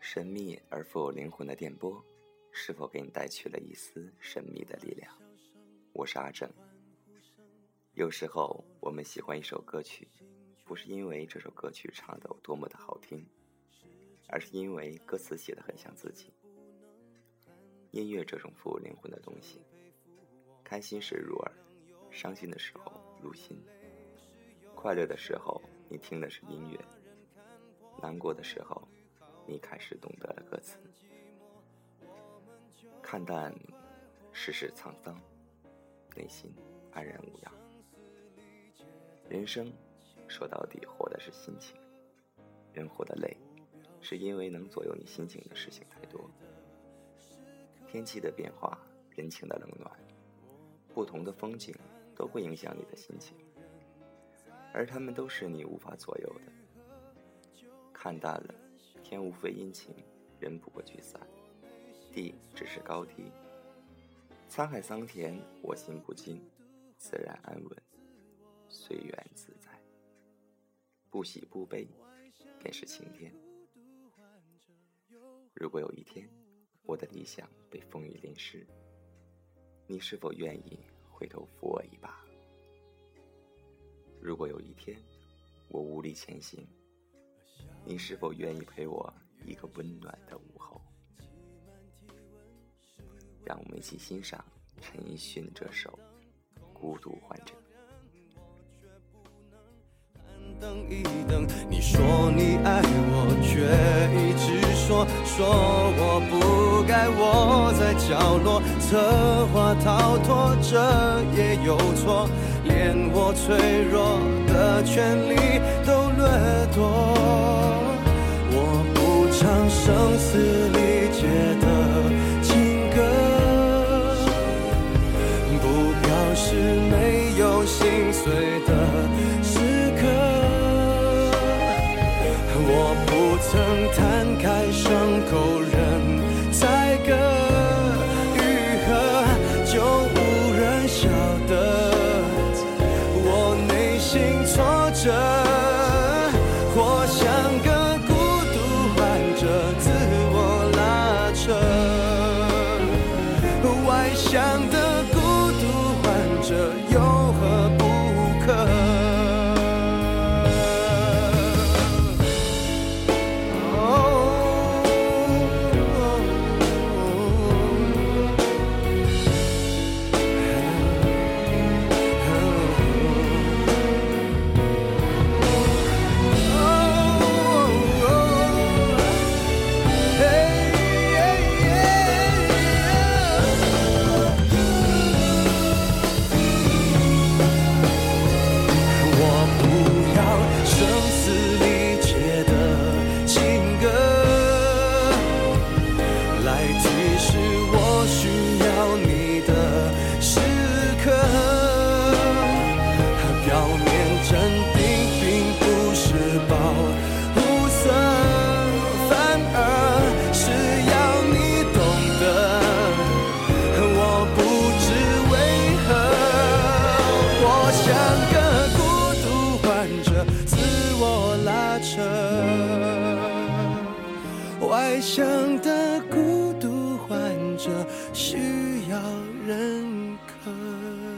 神秘而富有灵魂的电波，是否给你带去了一丝神秘的力量？我是阿正。有时候我们喜欢一首歌曲，不是因为这首歌曲唱的有多么的好听，而是因为歌词写的很像自己。音乐这种富有灵魂的东西，开心时入耳，伤心的时候入心。快乐的时候，你听的是音乐；难过的时候，你开始懂得了歌词。看淡世事沧桑，内心安然无恙。人生说到底，活的是心情。人活得累，是因为能左右你心情的事情太多。天气的变化，人情的冷暖，不同的风景都会影响你的心情。而他们都是你无法左右的。看淡了，天无非阴晴，人不过聚散，地只是高低。沧海桑田，我心不惊，自然安稳，随缘自在。不喜不悲，便是晴天。如果有一天，我的理想被风雨淋湿，你是否愿意回头扶我一把？如果有一天我无力前行，你是否愿意陪我一个温暖的午后？让我们一起欣赏陈奕迅这首《孤独患者》。等一等，你说你爱我，却一直说说我不该窝在角落，策划逃脱，这也有错。连我脆弱的权利都掠是没有心碎的时刻，我不曾摊开伤口任宰割愈合，就无人晓得我内。心挫折，想的孤独患者需要认可。